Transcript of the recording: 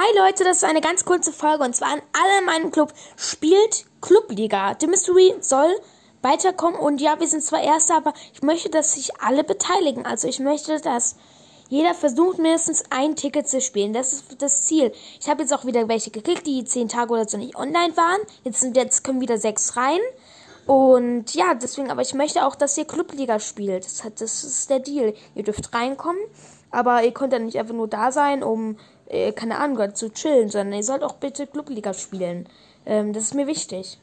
Hi Leute, das ist eine ganz kurze Folge und zwar an alle in meinem Club. Spielt Clubliga. The Mystery soll weiterkommen und ja, wir sind zwar Erste, aber ich möchte, dass sich alle beteiligen. Also ich möchte, dass jeder versucht, mindestens ein Ticket zu spielen. Das ist das Ziel. Ich habe jetzt auch wieder welche geklickt, die zehn Tage oder so nicht online waren. Jetzt, sind, jetzt kommen wieder sechs rein. Und ja, deswegen, aber ich möchte auch, dass ihr Clubliga spielt. Das, das ist der Deal. Ihr dürft reinkommen, aber ihr könnt dann nicht einfach nur da sein, um äh, keine Ahnung, zu chillen, sondern ihr sollt auch bitte Clubliga spielen. Ähm, das ist mir wichtig.